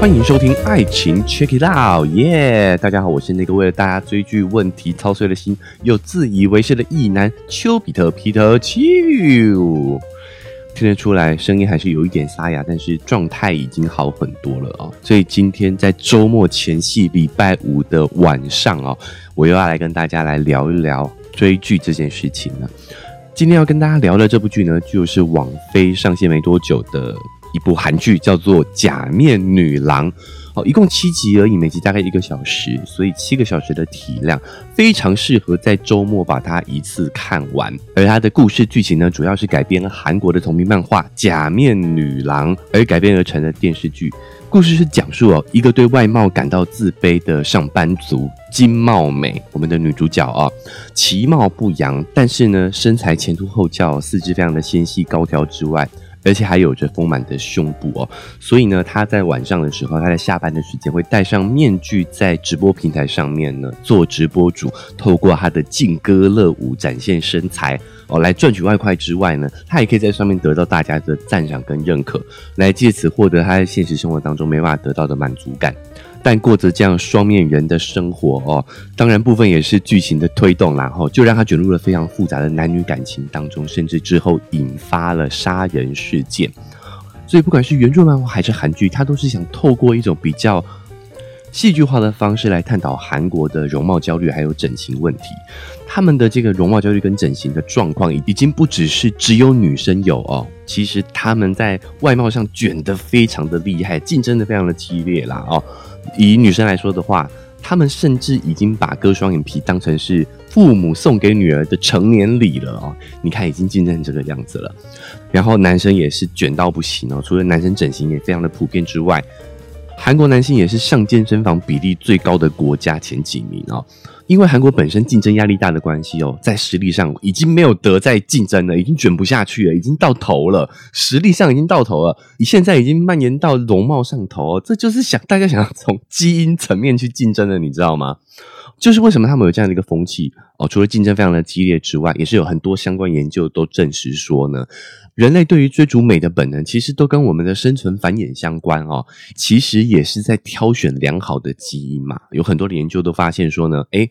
欢迎收听《爱情 Check It Out》，耶！大家好，我是那个为了大家追剧问题操碎了心又自以为是的异男丘比特皮特丘。听得出来，声音还是有一点沙哑，但是状态已经好很多了哦。所以今天在周末前夕，礼拜五的晚上哦，我又要来跟大家来聊一聊追剧这件事情了。今天要跟大家聊的这部剧呢，就是网飞上线没多久的。一部韩剧叫做《假面女郎》，哦，一共七集而已，每集大概一个小时，所以七个小时的体量非常适合在周末把它一次看完。而它的故事剧情呢，主要是改编韩国的同名漫画《假面女郎》而改编而成的电视剧。故事是讲述哦，一个对外貌感到自卑的上班族金茂美，我们的女主角啊，其貌不扬，但是呢，身材前凸后翘，四肢非常的纤细高挑之外。而且还有着丰满的胸部哦，所以呢，他在晚上的时候，他在下班的时间会戴上面具，在直播平台上面呢做直播主，透过他的劲歌热舞展现身材哦，来赚取外快之外呢，他也可以在上面得到大家的赞赏跟认可，来借此获得他在现实生活当中没办法得到的满足感。但过着这样双面人的生活哦，当然部分也是剧情的推动，然后就让他卷入了非常复杂的男女感情当中，甚至之后引发了杀人事件。所以不管是原著漫画还是韩剧，他都是想透过一种比较戏剧化的方式来探讨韩国的容貌焦虑还有整形问题。他们的这个容貌焦虑跟整形的状况，已经不只是只有女生有哦，其实他们在外貌上卷得非常的厉害，竞争的非常的激烈啦哦。以女生来说的话，他们甚至已经把割双眼皮当成是父母送给女儿的成年礼了哦。你看，已经竞争这个样子了。然后男生也是卷到不行哦，除了男生整形也非常的普遍之外，韩国男性也是上健身房比例最高的国家前几名哦。因为韩国本身竞争压力大的关系哦，在实力上已经没有得再竞争了，已经卷不下去了，已经到头了。实力上已经到头了，你现在已经蔓延到容貌上头，这就是想大家想要从基因层面去竞争的，你知道吗？就是为什么他们有这样的一个风气哦？除了竞争非常的激烈之外，也是有很多相关研究都证实说呢。人类对于追逐美的本能，其实都跟我们的生存繁衍相关哦。其实也是在挑选良好的基因嘛。有很多的研究都发现说呢，诶，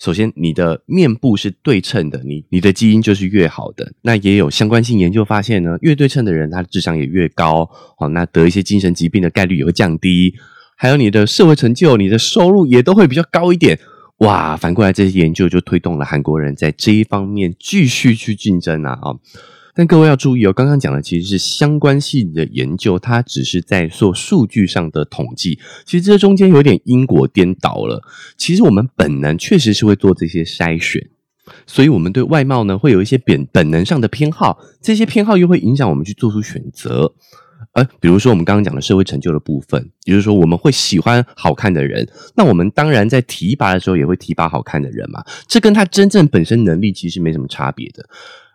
首先你的面部是对称的，你你的基因就是越好的。那也有相关性研究发现呢，越对称的人，他的智商也越高哦。那得一些精神疾病的概率也会降低。还有你的社会成就、你的收入也都会比较高一点。哇，反过来这些研究就推动了韩国人在这一方面继续去竞争啊啊！但各位要注意哦，刚刚讲的其实是相关性的研究，它只是在做数据上的统计。其实这中间有点因果颠倒了。其实我们本能确实是会做这些筛选，所以我们对外貌呢会有一些本本能上的偏好，这些偏好又会影响我们去做出选择。呃，比如说我们刚刚讲的社会成就的部分，也就是说我们会喜欢好看的人，那我们当然在提拔的时候也会提拔好看的人嘛。这跟他真正本身能力其实没什么差别的。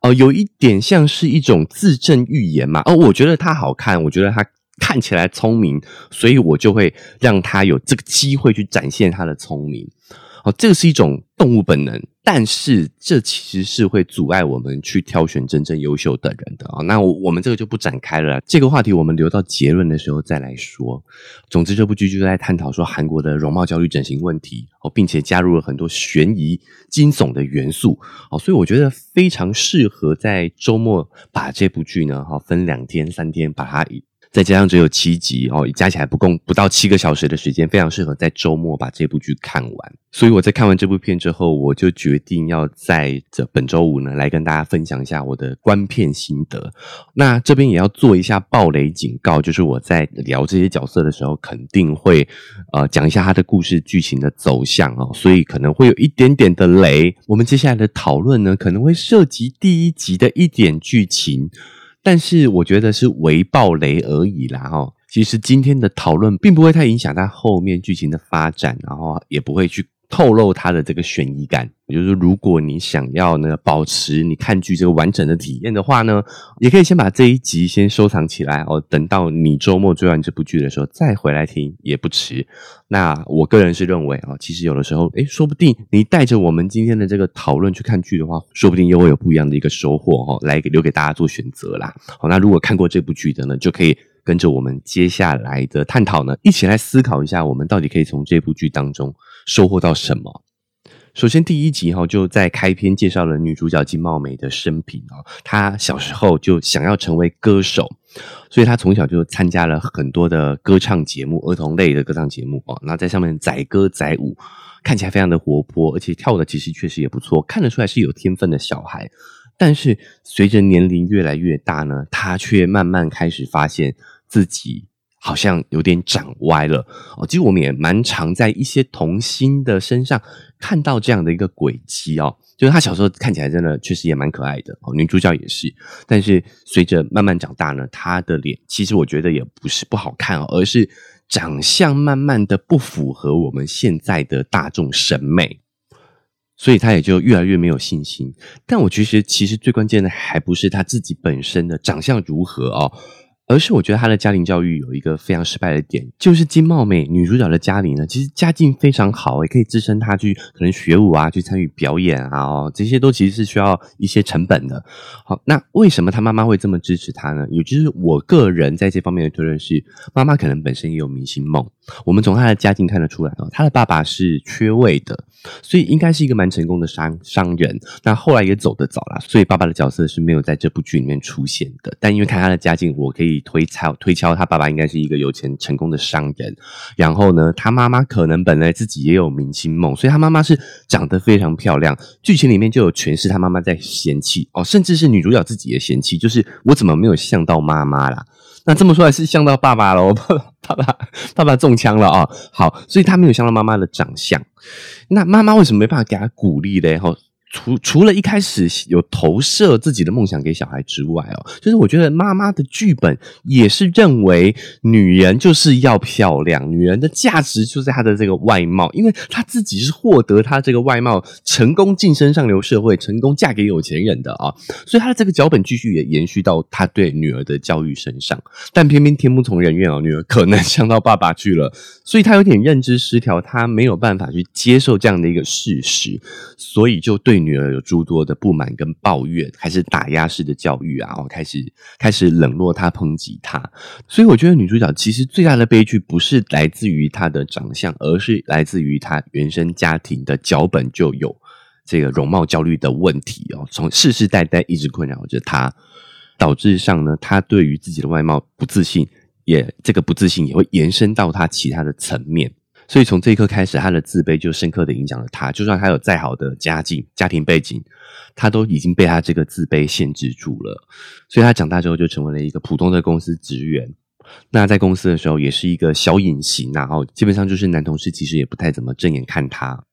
哦，有一点像是一种自证预言嘛。哦，我觉得他好看，我觉得他看起来聪明，所以我就会让他有这个机会去展现他的聪明。哦，这个是一种动物本能，但是这其实是会阻碍我们去挑选真正优秀的人的啊。那我我们这个就不展开了，这个话题我们留到结论的时候再来说。总之，这部剧就在探讨说韩国的容貌焦虑整形问题哦，并且加入了很多悬疑惊悚的元素哦，所以我觉得非常适合在周末把这部剧呢哈分两天三天把它。再加上只有七集哦，加起来不共不到七个小时的时间，非常适合在周末把这部剧看完。所以我在看完这部片之后，我就决定要在这本周五呢来跟大家分享一下我的观片心得。那这边也要做一下暴雷警告，就是我在聊这些角色的时候，肯定会呃讲一下他的故事剧情的走向哦，所以可能会有一点点的雷。我们接下来的讨论呢，可能会涉及第一集的一点剧情。但是我觉得是为暴雷而已啦，哈。其实今天的讨论并不会太影响它后面剧情的发展，然后也不会去透露它的这个悬疑感。也就是，如果你想要呢保持你看剧这个完整的体验的话呢，也可以先把这一集先收藏起来哦，等到你周末追完这部剧的时候再回来听也不迟。那我个人是认为啊，其实有的时候，诶，说不定你带着我们今天的这个讨论去看剧的话，说不定又会有不一样的一个收获哈，来留给大家做选择啦。好，那如果看过这部剧的呢，就可以跟着我们接下来的探讨呢，一起来思考一下，我们到底可以从这部剧当中收获到什么。首先，第一集哈就在开篇介绍了女主角金茂美的生平啊。她小时候就想要成为歌手，所以她从小就参加了很多的歌唱节目，儿童类的歌唱节目哦。那在上面载歌载舞，看起来非常的活泼，而且跳的其实确实也不错，看得出来是有天分的小孩。但是随着年龄越来越大呢，她却慢慢开始发现自己。好像有点长歪了哦。其实我们也蛮常在一些童星的身上看到这样的一个轨迹哦，就是他小时候看起来真的确实也蛮可爱的哦，女主角也是。但是随着慢慢长大呢，她的脸其实我觉得也不是不好看哦，而是长相慢慢的不符合我们现在的大众审美，所以她也就越来越没有信心。但我其实其实最关键的还不是她自己本身的长相如何哦。而是我觉得他的家庭教育有一个非常失败的点，就是金茂美女主角的家里呢，其实家境非常好，也可以支撑她去可能学舞啊，去参与表演啊，哦，这些都其实是需要一些成本的。好，那为什么她妈妈会这么支持她呢？也就是我个人在这方面的推论是，妈妈可能本身也有明星梦。我们从她的家境看得出来哦，她的爸爸是缺位的，所以应该是一个蛮成功的商商人。那后来也走得早了，所以爸爸的角色是没有在这部剧里面出现的。但因为看他的家境，我可以。推敲推敲，他爸爸应该是一个有钱成功的商人。然后呢，他妈妈可能本来自己也有明星梦，所以他妈妈是长得非常漂亮。剧情里面就有诠释他妈妈在嫌弃哦，甚至是女主角自己也嫌弃，就是我怎么没有像到妈妈啦？那这么说来是像到爸爸了，爸爸爸爸中枪了啊！好，所以他没有像到妈妈的长相。那妈妈为什么没办法给他鼓励嘞？哈。除除了一开始有投射自己的梦想给小孩之外哦，就是我觉得妈妈的剧本也是认为女人就是要漂亮，女人的价值就在她的这个外貌，因为她自己是获得她这个外貌成功晋升上流社会，成功嫁给有钱人的啊，所以她的这个脚本继续也延续到她对女儿的教育身上，但偏偏天不从人愿哦，女儿可能想到爸爸去了，所以她有点认知失调，她没有办法去接受这样的一个事实，所以就对。女儿有诸多的不满跟抱怨，还是打压式的教育啊，然后开始开始冷落她、抨击她。所以我觉得女主角其实最大的悲剧不是来自于她的长相，而是来自于她原生家庭的脚本就有这个容貌焦虑的问题哦，从世世代代一直困扰着她，导致上呢，她对于自己的外貌不自信，也这个不自信也会延伸到她其他的层面。所以从这一刻开始，他的自卑就深刻的影响了他。就算他有再好的家境、家庭背景，他都已经被他这个自卑限制住了。所以他长大之后就成为了一个普通的公司职员。那在公司的时候，也是一个小隐形，然后基本上就是男同事其实也不太怎么正眼看他。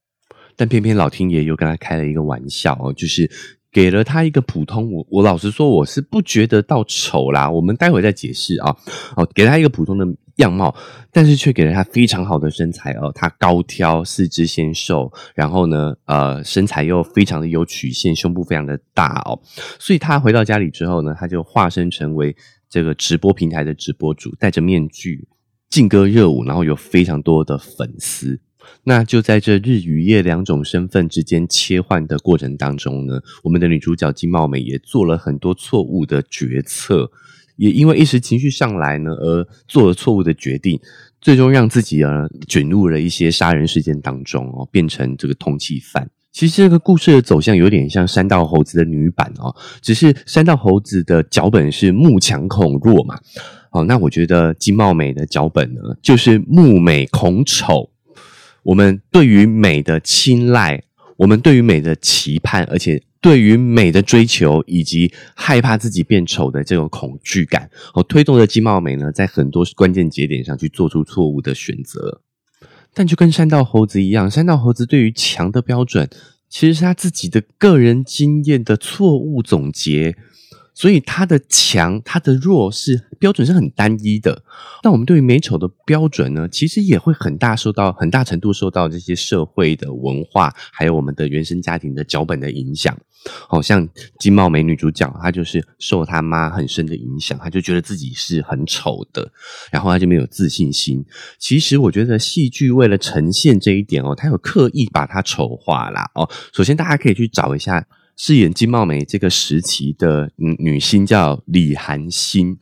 但偏偏老天爷又跟他开了一个玩笑哦，就是给了他一个普通。我我老实说，我是不觉得到丑啦。我们待会再解释啊。哦，给他一个普通的。样貌，但是却给了他非常好的身材哦。他高挑，四肢纤瘦，然后呢，呃，身材又非常的有曲线，胸部非常的大哦。所以他回到家里之后呢，他就化身成为这个直播平台的直播主，戴着面具，劲歌热舞，然后有非常多的粉丝。那就在这日与夜两种身份之间切换的过程当中呢，我们的女主角金茂美也做了很多错误的决策。也因为一时情绪上来呢，而做了错误的决定，最终让自己啊卷入了一些杀人事件当中哦，变成这个通缉犯。其实这个故事的走向有点像山道猴子的女版哦，只是山道猴子的脚本是木强恐弱嘛。哦，那我觉得金茂美的脚本呢，就是木美恐丑。我们对于美的青睐，我们对于美的期盼，而且。对于美的追求，以及害怕自己变丑的这种恐惧感，哦，推动着金茂美呢，在很多关键节点上去做出错误的选择。但就跟山道猴子一样，山道猴子对于强的标准，其实是他自己的个人经验的错误总结。所以他的强，他的弱是标准是很单一的。那我们对于美丑的标准呢，其实也会很大受到很大程度受到这些社会的文化，还有我们的原生家庭的脚本的影响。好像金茂美女主角，她就是受她妈很深的影响，她就觉得自己是很丑的，然后她就没有自信心。其实我觉得戏剧为了呈现这一点哦，它有刻意把它丑化啦。哦。首先大家可以去找一下。饰演金茂美这个时期的女女星叫李寒星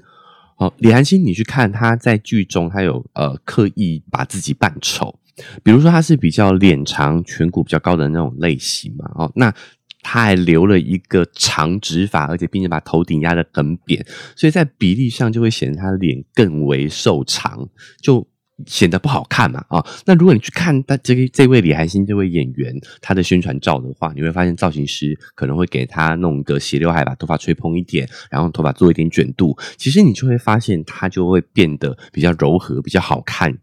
好，李寒星，你去看她在剧中，她有呃刻意把自己扮丑，比如说她是比较脸长、颧骨比较高的那种类型嘛，哦，那他还留了一个长直发，而且并且把头顶压得很扁，所以在比例上就会显得他脸更为瘦长，就。显得不好看嘛啊？那如果你去看他这个这位李寒星这位演员他的宣传照的话，你会发现造型师可能会给他弄个斜刘海，把头发吹蓬一点，然后头发做一点卷度，其实你就会发现他就会变得比较柔和，比较好看。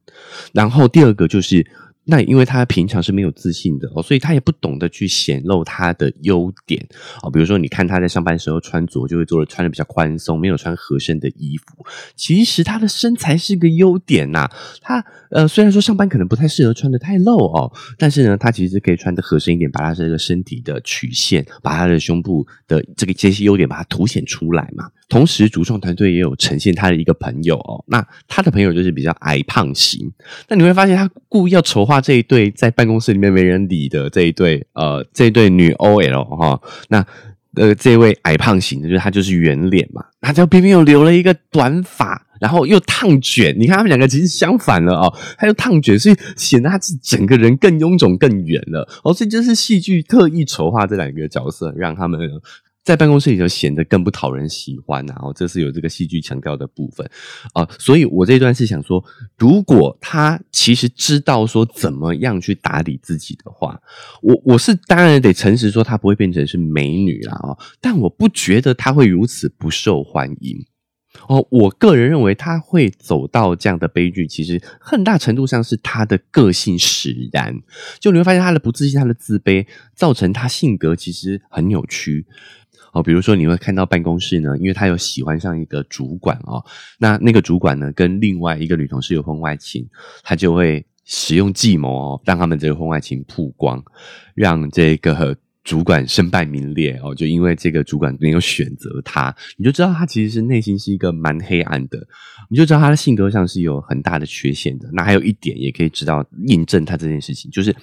然后第二个就是。那因为他平常是没有自信的哦，所以他也不懂得去显露他的优点哦。比如说，你看他在上班时候穿着就会做的穿的比较宽松，没有穿合身的衣服。其实他的身材是个优点呐。他呃，虽然说上班可能不太适合穿的太露哦，但是呢，他其实可以穿的合身一点，把他这个身体的曲线，把他的胸部的这个这些优点把它凸显出来嘛。同时，主创团队也有呈现他的一个朋友哦。那他的朋友就是比较矮胖型。那你会发现，他故意要筹这一对在办公室里面没人理的这一对呃这一对女 OL 哈。那呃这位矮胖型的，就是她就是圆脸嘛。她就偏偏又留了一个短发，然后又烫卷。你看他们两个其实相反了哦。她又烫卷，所以显得她是整个人更臃肿、更圆了。哦，这就是戏剧特意筹划这两个角色，让他们。在办公室里就显得更不讨人喜欢然后这是有这个戏剧强调的部分。啊，所以我这段是想说，如果他其实知道说怎么样去打理自己的话，我我是当然得诚实说，他不会变成是美女啦哦，但我不觉得他会如此不受欢迎。哦。我个人认为他会走到这样的悲剧，其实很大程度上是他的个性使然。就你会发现他的不自信、他的自卑，造成他性格其实很扭曲。哦，比如说你会看到办公室呢，因为他有喜欢上一个主管哦，那那个主管呢跟另外一个女同事有婚外情，他就会使用计谋哦，让他们这个婚外情曝光，让这个主管身败名裂哦，就因为这个主管没有选择他，你就知道他其实是内心是一个蛮黑暗的，你就知道他的性格上是有很大的缺陷的。那还有一点也可以知道印证他这件事情，就是。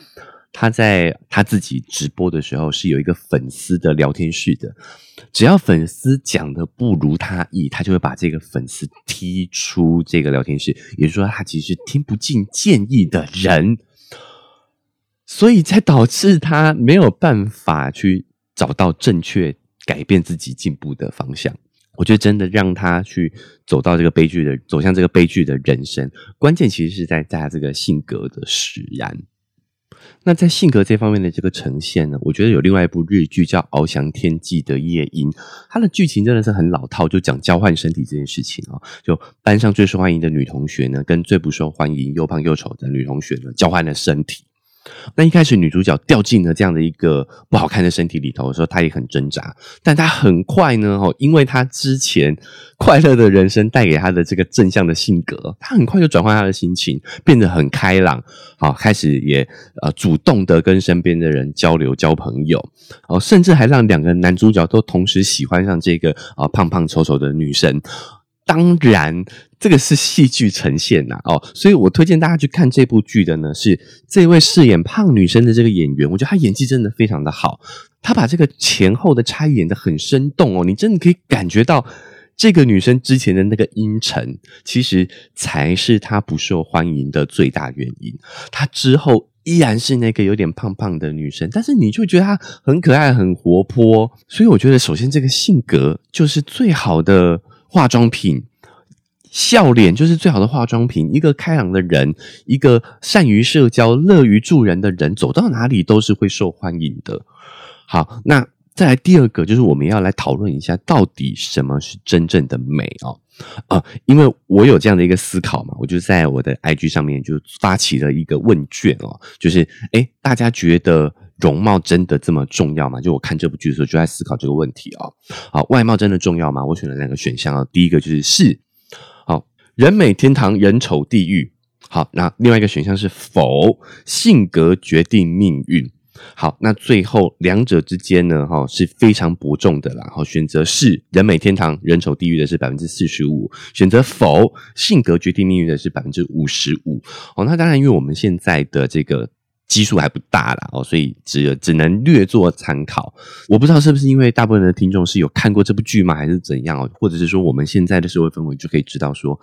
他在他自己直播的时候是有一个粉丝的聊天室的，只要粉丝讲的不如他意，他就会把这个粉丝踢出这个聊天室。也就是说，他其实听不进建议的人，所以才导致他没有办法去找到正确改变自己进步的方向。我觉得真的让他去走到这个悲剧的走向这个悲剧的人生，关键其实是在在他这个性格的使然。那在性格这方面的这个呈现呢，我觉得有另外一部日剧叫《翱翔天际的夜莺》，它的剧情真的是很老套，就讲交换身体这件事情啊。就班上最受欢迎的女同学呢，跟最不受欢迎又胖又丑的女同学呢，交换了身体。那一开始女主角掉进了这样的一个不好看的身体里头的时候，她也很挣扎。但她很快呢，哦，因为她之前快乐的人生带给她的这个正向的性格，她很快就转换她的心情，变得很开朗。好，开始也呃主动的跟身边的人交流、交朋友。哦，甚至还让两个男主角都同时喜欢上这个啊胖胖丑丑的女生。当然，这个是戏剧呈现呐，哦，所以我推荐大家去看这部剧的呢，是这位饰演胖女生的这个演员，我觉得她演技真的非常的好，她把这个前后的差异演得很生动哦，你真的可以感觉到这个女生之前的那个阴沉，其实才是她不受欢迎的最大原因。她之后依然是那个有点胖胖的女生，但是你就觉得她很可爱、很活泼，所以我觉得首先这个性格就是最好的。化妆品，笑脸就是最好的化妆品。一个开朗的人，一个善于社交、乐于助人的人，走到哪里都是会受欢迎的。好，那再来第二个，就是我们要来讨论一下，到底什么是真正的美哦？啊，因为我有这样的一个思考嘛，我就在我的 IG 上面就发起了一个问卷哦，就是哎，大家觉得？容貌真的这么重要吗？就我看这部剧的时候就在思考这个问题哦。好，外貌真的重要吗？我选了两个选项啊。第一个就是是，好，人美天堂，人丑地狱。好，那另外一个选项是否，性格决定命运。好，那最后两者之间呢，哈是非常伯仲的啦。好，选择是人美天堂，人丑地狱的是百分之四十五，选择否，性格决定命运的是百分之五十五。哦，那当然，因为我们现在的这个。基数还不大啦，哦，所以只只能略作参考。我不知道是不是因为大部分的听众是有看过这部剧吗，还是怎样哦？或者是说我们现在的社会氛围就可以知道说，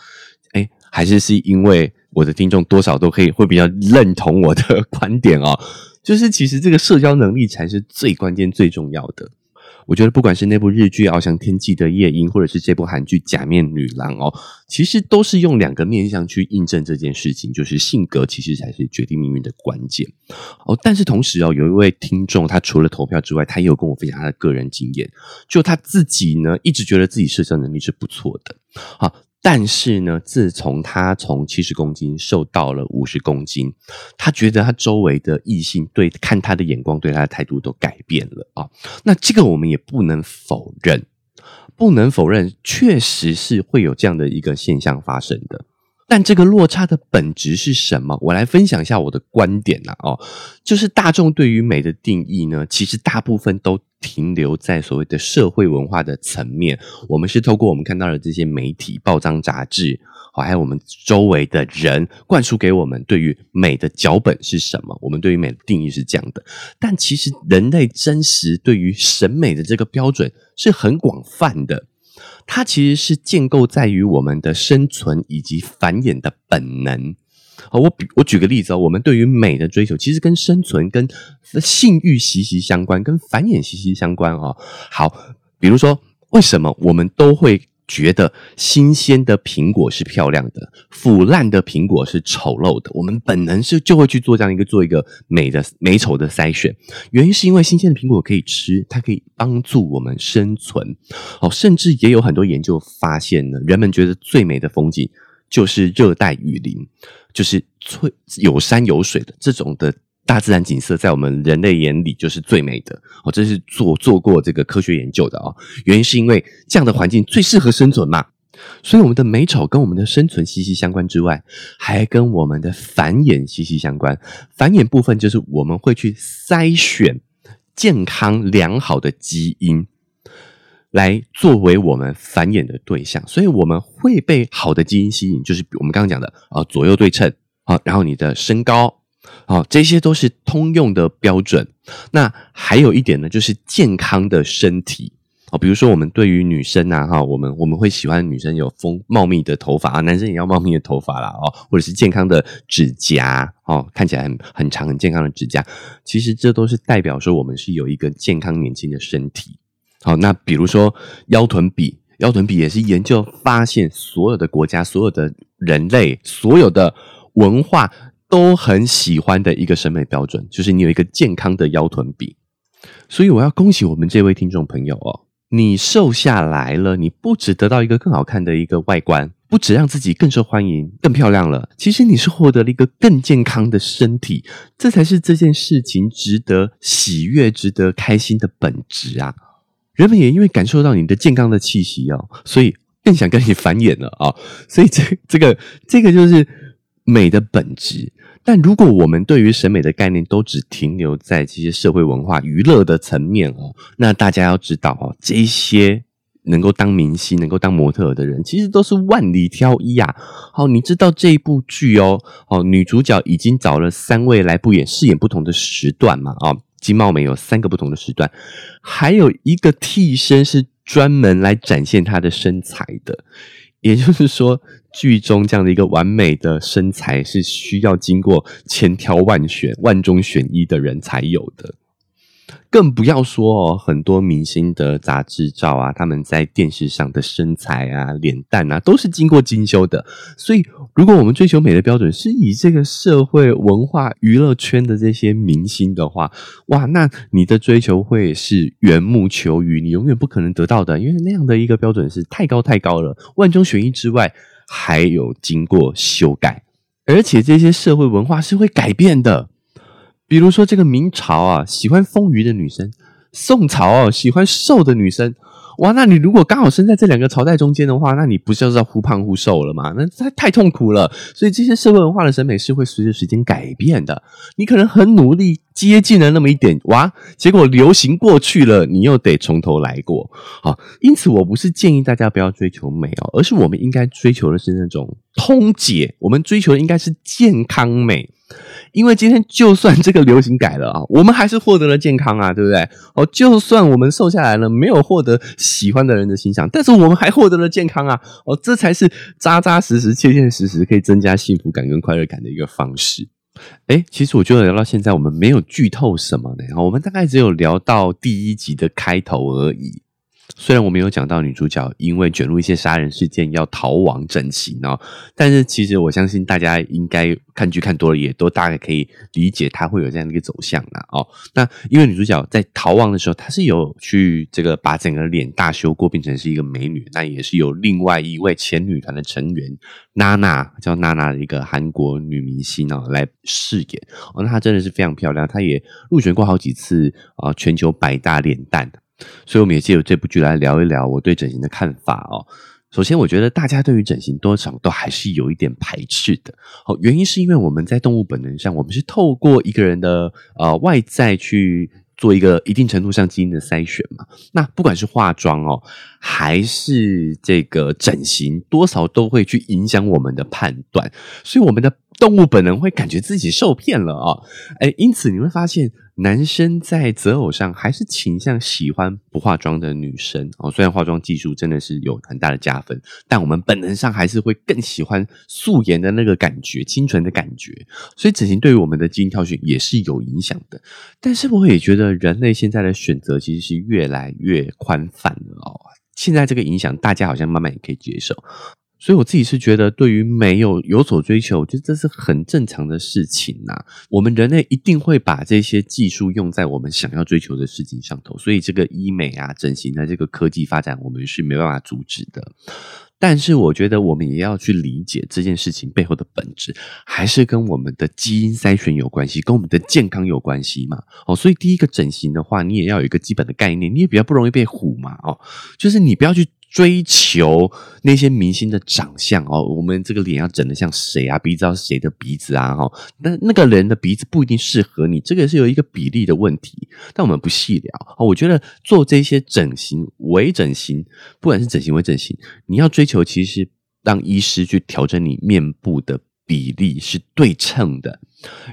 哎，还是是因为我的听众多少都可以会比较认同我的观点哦，就是其实这个社交能力才是最关键最重要的。我觉得不管是那部日剧《翱翔天际的夜莺》，或者是这部韩剧《假面女郎》哦，其实都是用两个面相去印证这件事情，就是性格其实才是决定命运的关键哦。但是同时哦，有一位听众，他除了投票之外，他也有跟我分享他的个人经验，就他自己呢，一直觉得自己社交能力是不错的，好。但是呢，自从他从七十公斤瘦到了五十公斤，他觉得他周围的异性对看他的眼光、对他的态度都改变了啊。那这个我们也不能否认，不能否认，确实是会有这样的一个现象发生的。但这个落差的本质是什么？我来分享一下我的观点呐。哦，就是大众对于美的定义呢，其实大部分都停留在所谓的社会文化的层面。我们是透过我们看到的这些媒体、报章、杂志，好，还有我们周围的人灌输给我们对于美的脚本是什么？我们对于美的定义是这样的。但其实人类真实对于审美的这个标准是很广泛的。它其实是建构在于我们的生存以及繁衍的本能。好，我比我举个例子啊，我们对于美的追求，其实跟生存、跟性欲息息相关，跟繁衍息息相关哦。好，比如说，为什么我们都会？觉得新鲜的苹果是漂亮的，腐烂的苹果是丑陋的。我们本能是就会去做这样一个做一个美的美丑的筛选。原因是因为新鲜的苹果可以吃，它可以帮助我们生存。哦，甚至也有很多研究发现呢，人们觉得最美的风景就是热带雨林，就是翠有山有水的这种的。大自然景色在我们人类眼里就是最美的哦，这是做做过这个科学研究的哦。原因是因为这样的环境最适合生存嘛，所以我们的美丑跟我们的生存息息相关之外，还跟我们的繁衍息息相关。繁衍部分就是我们会去筛选健康良好的基因来作为我们繁衍的对象，所以我们会被好的基因吸引，就是我们刚刚讲的啊左右对称啊，然后你的身高。好，这些都是通用的标准。那还有一点呢，就是健康的身体哦。比如说，我们对于女生啊，哈，我们我们会喜欢女生有丰茂密的头发啊，男生也要茂密的头发啦，哦，或者是健康的指甲哦，看起来很很长、很健康的指甲。其实这都是代表说我们是有一个健康年轻的身体。好，那比如说腰臀比，腰臀比也是研究发现，所有的国家、所有的人类、所有的文化。都很喜欢的一个审美标准，就是你有一个健康的腰臀比。所以我要恭喜我们这位听众朋友哦，你瘦下来了，你不只得到一个更好看的一个外观，不止让自己更受欢迎、更漂亮了，其实你是获得了一个更健康的身体，这才是这件事情值得喜悦、值得开心的本质啊！人们也因为感受到你的健康的气息哦，所以更想跟你繁衍了啊！所以这这个这个就是美的本质。但如果我们对于审美的概念都只停留在这些社会文化娱乐的层面哦，那大家要知道哦，这些能够当明星、能够当模特的人，其实都是万里挑一啊。好，你知道这一部剧哦，哦，女主角已经找了三位来不演饰演不同的时段嘛？啊，金茂美有三个不同的时段，还有一个替身是专门来展现她的身材的。也就是说，剧中这样的一个完美的身材是需要经过千挑万选、万中选一的人才有的。更不要说哦，很多明星的杂志照啊，他们在电视上的身材啊、脸蛋啊，都是经过精修的。所以，如果我们追求美的标准是以这个社会文化娱乐圈的这些明星的话，哇，那你的追求会是缘木求鱼，你永远不可能得到的，因为那样的一个标准是太高太高了。万中选一之外，还有经过修改，而且这些社会文化是会改变的。比如说，这个明朝啊，喜欢丰腴的女生；宋朝啊，喜欢瘦的女生。哇，那你如果刚好生在这两个朝代中间的话，那你不就是要忽胖忽瘦了吗？那太太痛苦了。所以，这些社会文化的审美是会随着时间改变的。你可能很努力接近了那么一点，哇，结果流行过去了，你又得从头来过。好，因此我不是建议大家不要追求美哦，而是我们应该追求的是那种通解。我们追求的应该是健康美。因为今天就算这个流行改了啊，我们还是获得了健康啊，对不对？哦，就算我们瘦下来了，没有获得喜欢的人的欣赏，但是我们还获得了健康啊！哦，这才是扎扎实实、切切实实可以增加幸福感跟快乐感的一个方式。哎，其实我觉得聊到现在，我们没有剧透什么的，我们大概只有聊到第一集的开头而已。虽然我没有讲到女主角因为卷入一些杀人事件要逃亡整形哦，但是其实我相信大家应该看剧看多了，也都大概可以理解她会有这样的一个走向啦哦。那因为女主角在逃亡的时候，她是有去这个把整个脸大修过，变成是一个美女，那也是有另外一位前女团的成员娜娜，叫娜娜的一个韩国女明星哦来饰演哦，那她真的是非常漂亮，她也入选过好几次啊全球百大脸蛋。所以，我们也借由这部剧来聊一聊我对整形的看法哦。首先，我觉得大家对于整形多少都还是有一点排斥的。好，原因是因为我们在动物本能上，我们是透过一个人的呃外在去做一个一定程度上基因的筛选嘛。那不管是化妆哦，还是这个整形，多少都会去影响我们的判断。所以，我们的动物本能会感觉自己受骗了啊！哎，因此你会发现。男生在择偶上还是倾向喜欢不化妆的女生哦，虽然化妆技术真的是有很大的加分，但我们本能上还是会更喜欢素颜的那个感觉、清纯的感觉。所以整形对于我们的基因挑选也是有影响的。但是我也觉得人类现在的选择其实是越来越宽泛了哦。现在这个影响，大家好像慢慢也可以接受。所以我自己是觉得，对于没有有所追求，我觉得这是很正常的事情呐。我们人类一定会把这些技术用在我们想要追求的事情上头。所以这个医美啊、整形的这个科技发展，我们是没办法阻止的。但是我觉得我们也要去理解这件事情背后的本质，还是跟我们的基因筛选有关系，跟我们的健康有关系嘛。哦，所以第一个整形的话，你也要有一个基本的概念，你也比较不容易被唬嘛。哦，就是你不要去。追求那些明星的长相哦，我们这个脸要整的像谁啊？鼻子要谁的鼻子啊？哈，那那个人的鼻子不一定适合你，这个是有一个比例的问题。但我们不细聊我觉得做这些整形、微整形，不管是整形、微整形，你要追求其实让医师去调整你面部的比例是对称的，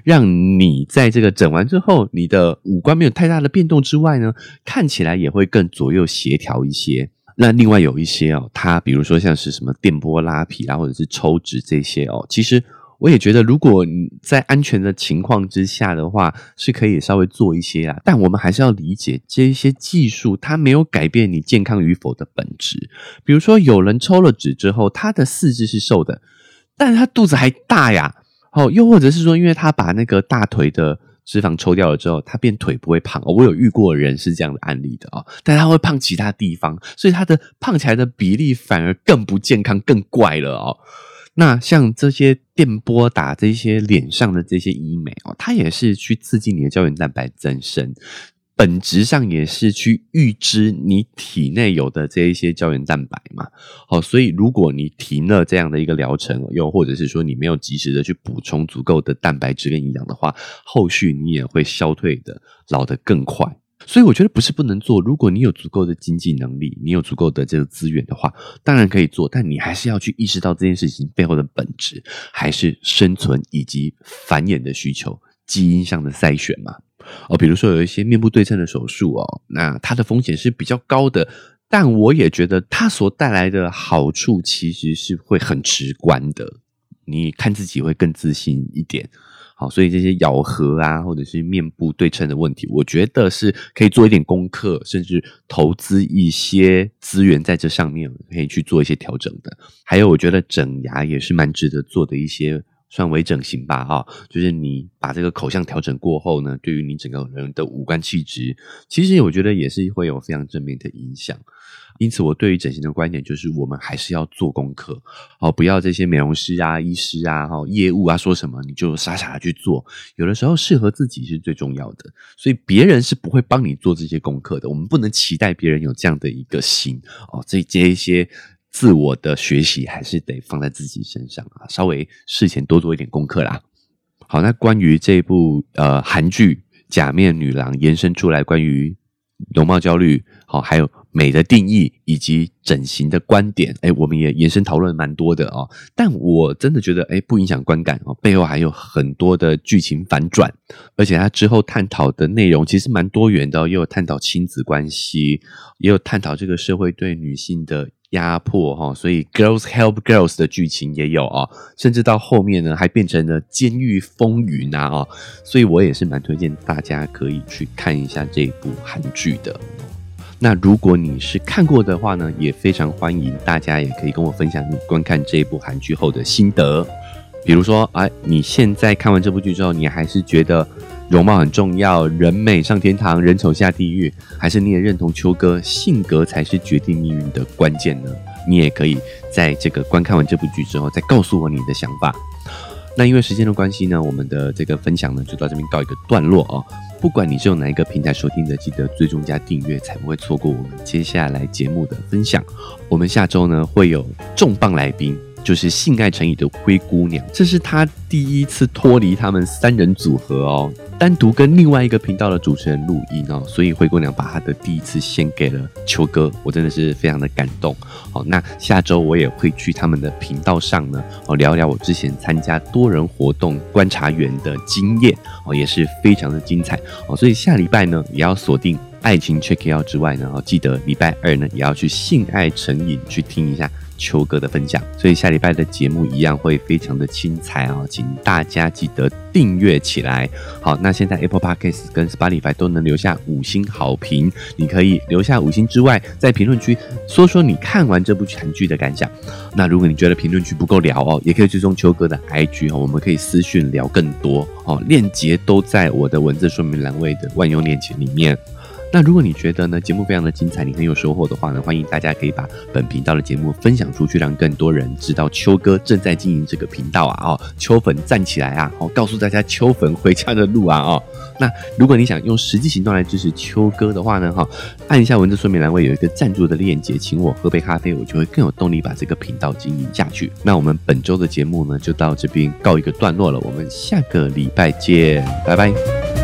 让你在这个整完之后，你的五官没有太大的变动之外呢，看起来也会更左右协调一些。那另外有一些哦，它比如说像是什么电波拉皮啊，或者是抽脂这些哦，其实我也觉得，如果你在安全的情况之下的话，是可以稍微做一些啊。但我们还是要理解这些技术，它没有改变你健康与否的本质。比如说，有人抽了脂之后，他的四肢是瘦的，但是他肚子还大呀。哦，又或者是说，因为他把那个大腿的。脂肪抽掉了之后，他变腿不会胖哦。我有遇过人是这样的案例的啊，但他会胖其他地方，所以他的胖起来的比例反而更不健康、更怪了哦。那像这些电波打这些脸上的这些医美哦，它也是去刺激你的胶原蛋白增生。本质上也是去预知你体内有的这一些胶原蛋白嘛，好，所以如果你停了这样的一个疗程，又或者是说你没有及时的去补充足够的蛋白质跟营养的话，后续你也会消退的，老得更快。所以我觉得不是不能做，如果你有足够的经济能力，你有足够的这个资源的话，当然可以做，但你还是要去意识到这件事情背后的本质，还是生存以及繁衍的需求，基因上的筛选嘛。哦，比如说有一些面部对称的手术哦，那它的风险是比较高的，但我也觉得它所带来的好处其实是会很直观的，你看自己会更自信一点。好，所以这些咬合啊，或者是面部对称的问题，我觉得是可以做一点功课，甚至投资一些资源在这上面，可以去做一些调整的。还有，我觉得整牙也是蛮值得做的一些。算微整形吧，哈，就是你把这个口相调整过后呢，对于你整个人的五官气质，其实我觉得也是会有非常正面的影响。因此，我对于整形的观点就是，我们还是要做功课，哦，不要这些美容师啊、医师啊、哈业务啊说什么你就傻傻的去做。有的时候适合自己是最重要的，所以别人是不会帮你做这些功课的。我们不能期待别人有这样的一个心哦，这这一些。自我的学习还是得放在自己身上啊，稍微事前多做一点功课啦。好，那关于这部呃韩剧《假面女郎》延伸出来关于容貌焦虑，好，还有美的定义以及整形的观点，哎，我们也延伸讨论蛮多的哦。但我真的觉得，哎，不影响观感哦，背后还有很多的剧情反转，而且他之后探讨的内容其实蛮多元的，也有探讨亲子关系，也有探讨这个社会对女性的。压迫哈，所以 girls help girls 的剧情也有啊，甚至到后面呢还变成了监狱风云啊哦，所以我也是蛮推荐大家可以去看一下这部韩剧的。那如果你是看过的话呢，也非常欢迎大家也可以跟我分享你观看这一部韩剧后的心得，比如说哎，你现在看完这部剧之后，你还是觉得。容貌很重要，人美上天堂，人丑下地狱。还是你也认同秋哥性格才是决定命运的关键呢？你也可以在这个观看完这部剧之后，再告诉我你的想法。那因为时间的关系呢，我们的这个分享呢就到这边告一个段落哦。不管你是用哪一个平台收听的，记得追踪加订阅，才不会错过我们接下来节目的分享。我们下周呢会有重磅来宾。就是性爱成瘾的灰姑娘，这是她第一次脱离他们三人组合哦，单独跟另外一个频道的主持人录音哦，所以灰姑娘把她的第一次献给了秋哥，我真的是非常的感动。好，那下周我也会去他们的频道上呢，哦，聊聊我之前参加多人活动观察员的经验哦，也是非常的精彩哦，所以下礼拜呢也要锁定爱情 check out 之外呢，哦，记得礼拜二呢也要去性爱成瘾去听一下。秋哥的分享，所以下礼拜的节目一样会非常的精彩啊，请大家记得订阅起来。好，那现在 Apple Podcast 跟 Spotify 都能留下五星好评，你可以留下五星之外，在评论区说说你看完这部韩剧的感想。那如果你觉得评论区不够聊哦，也可以追踪秋哥的 IG 哦，我们可以私讯聊更多哦，链接都在我的文字说明栏位的万用链接里面。那如果你觉得呢节目非常的精彩，你很有收获的话呢，欢迎大家可以把本频道的节目分享出去，让更多人知道秋哥正在经营这个频道啊！哦，秋粉站起来啊！哦，告诉大家秋粉回家的路啊！哦，那如果你想用实际行动来支持秋哥的话呢，哈，按一下文字说明栏位有一个赞助的链接，请我喝杯咖啡，我就会更有动力把这个频道经营下去。那我们本周的节目呢，就到这边告一个段落了，我们下个礼拜见，拜拜。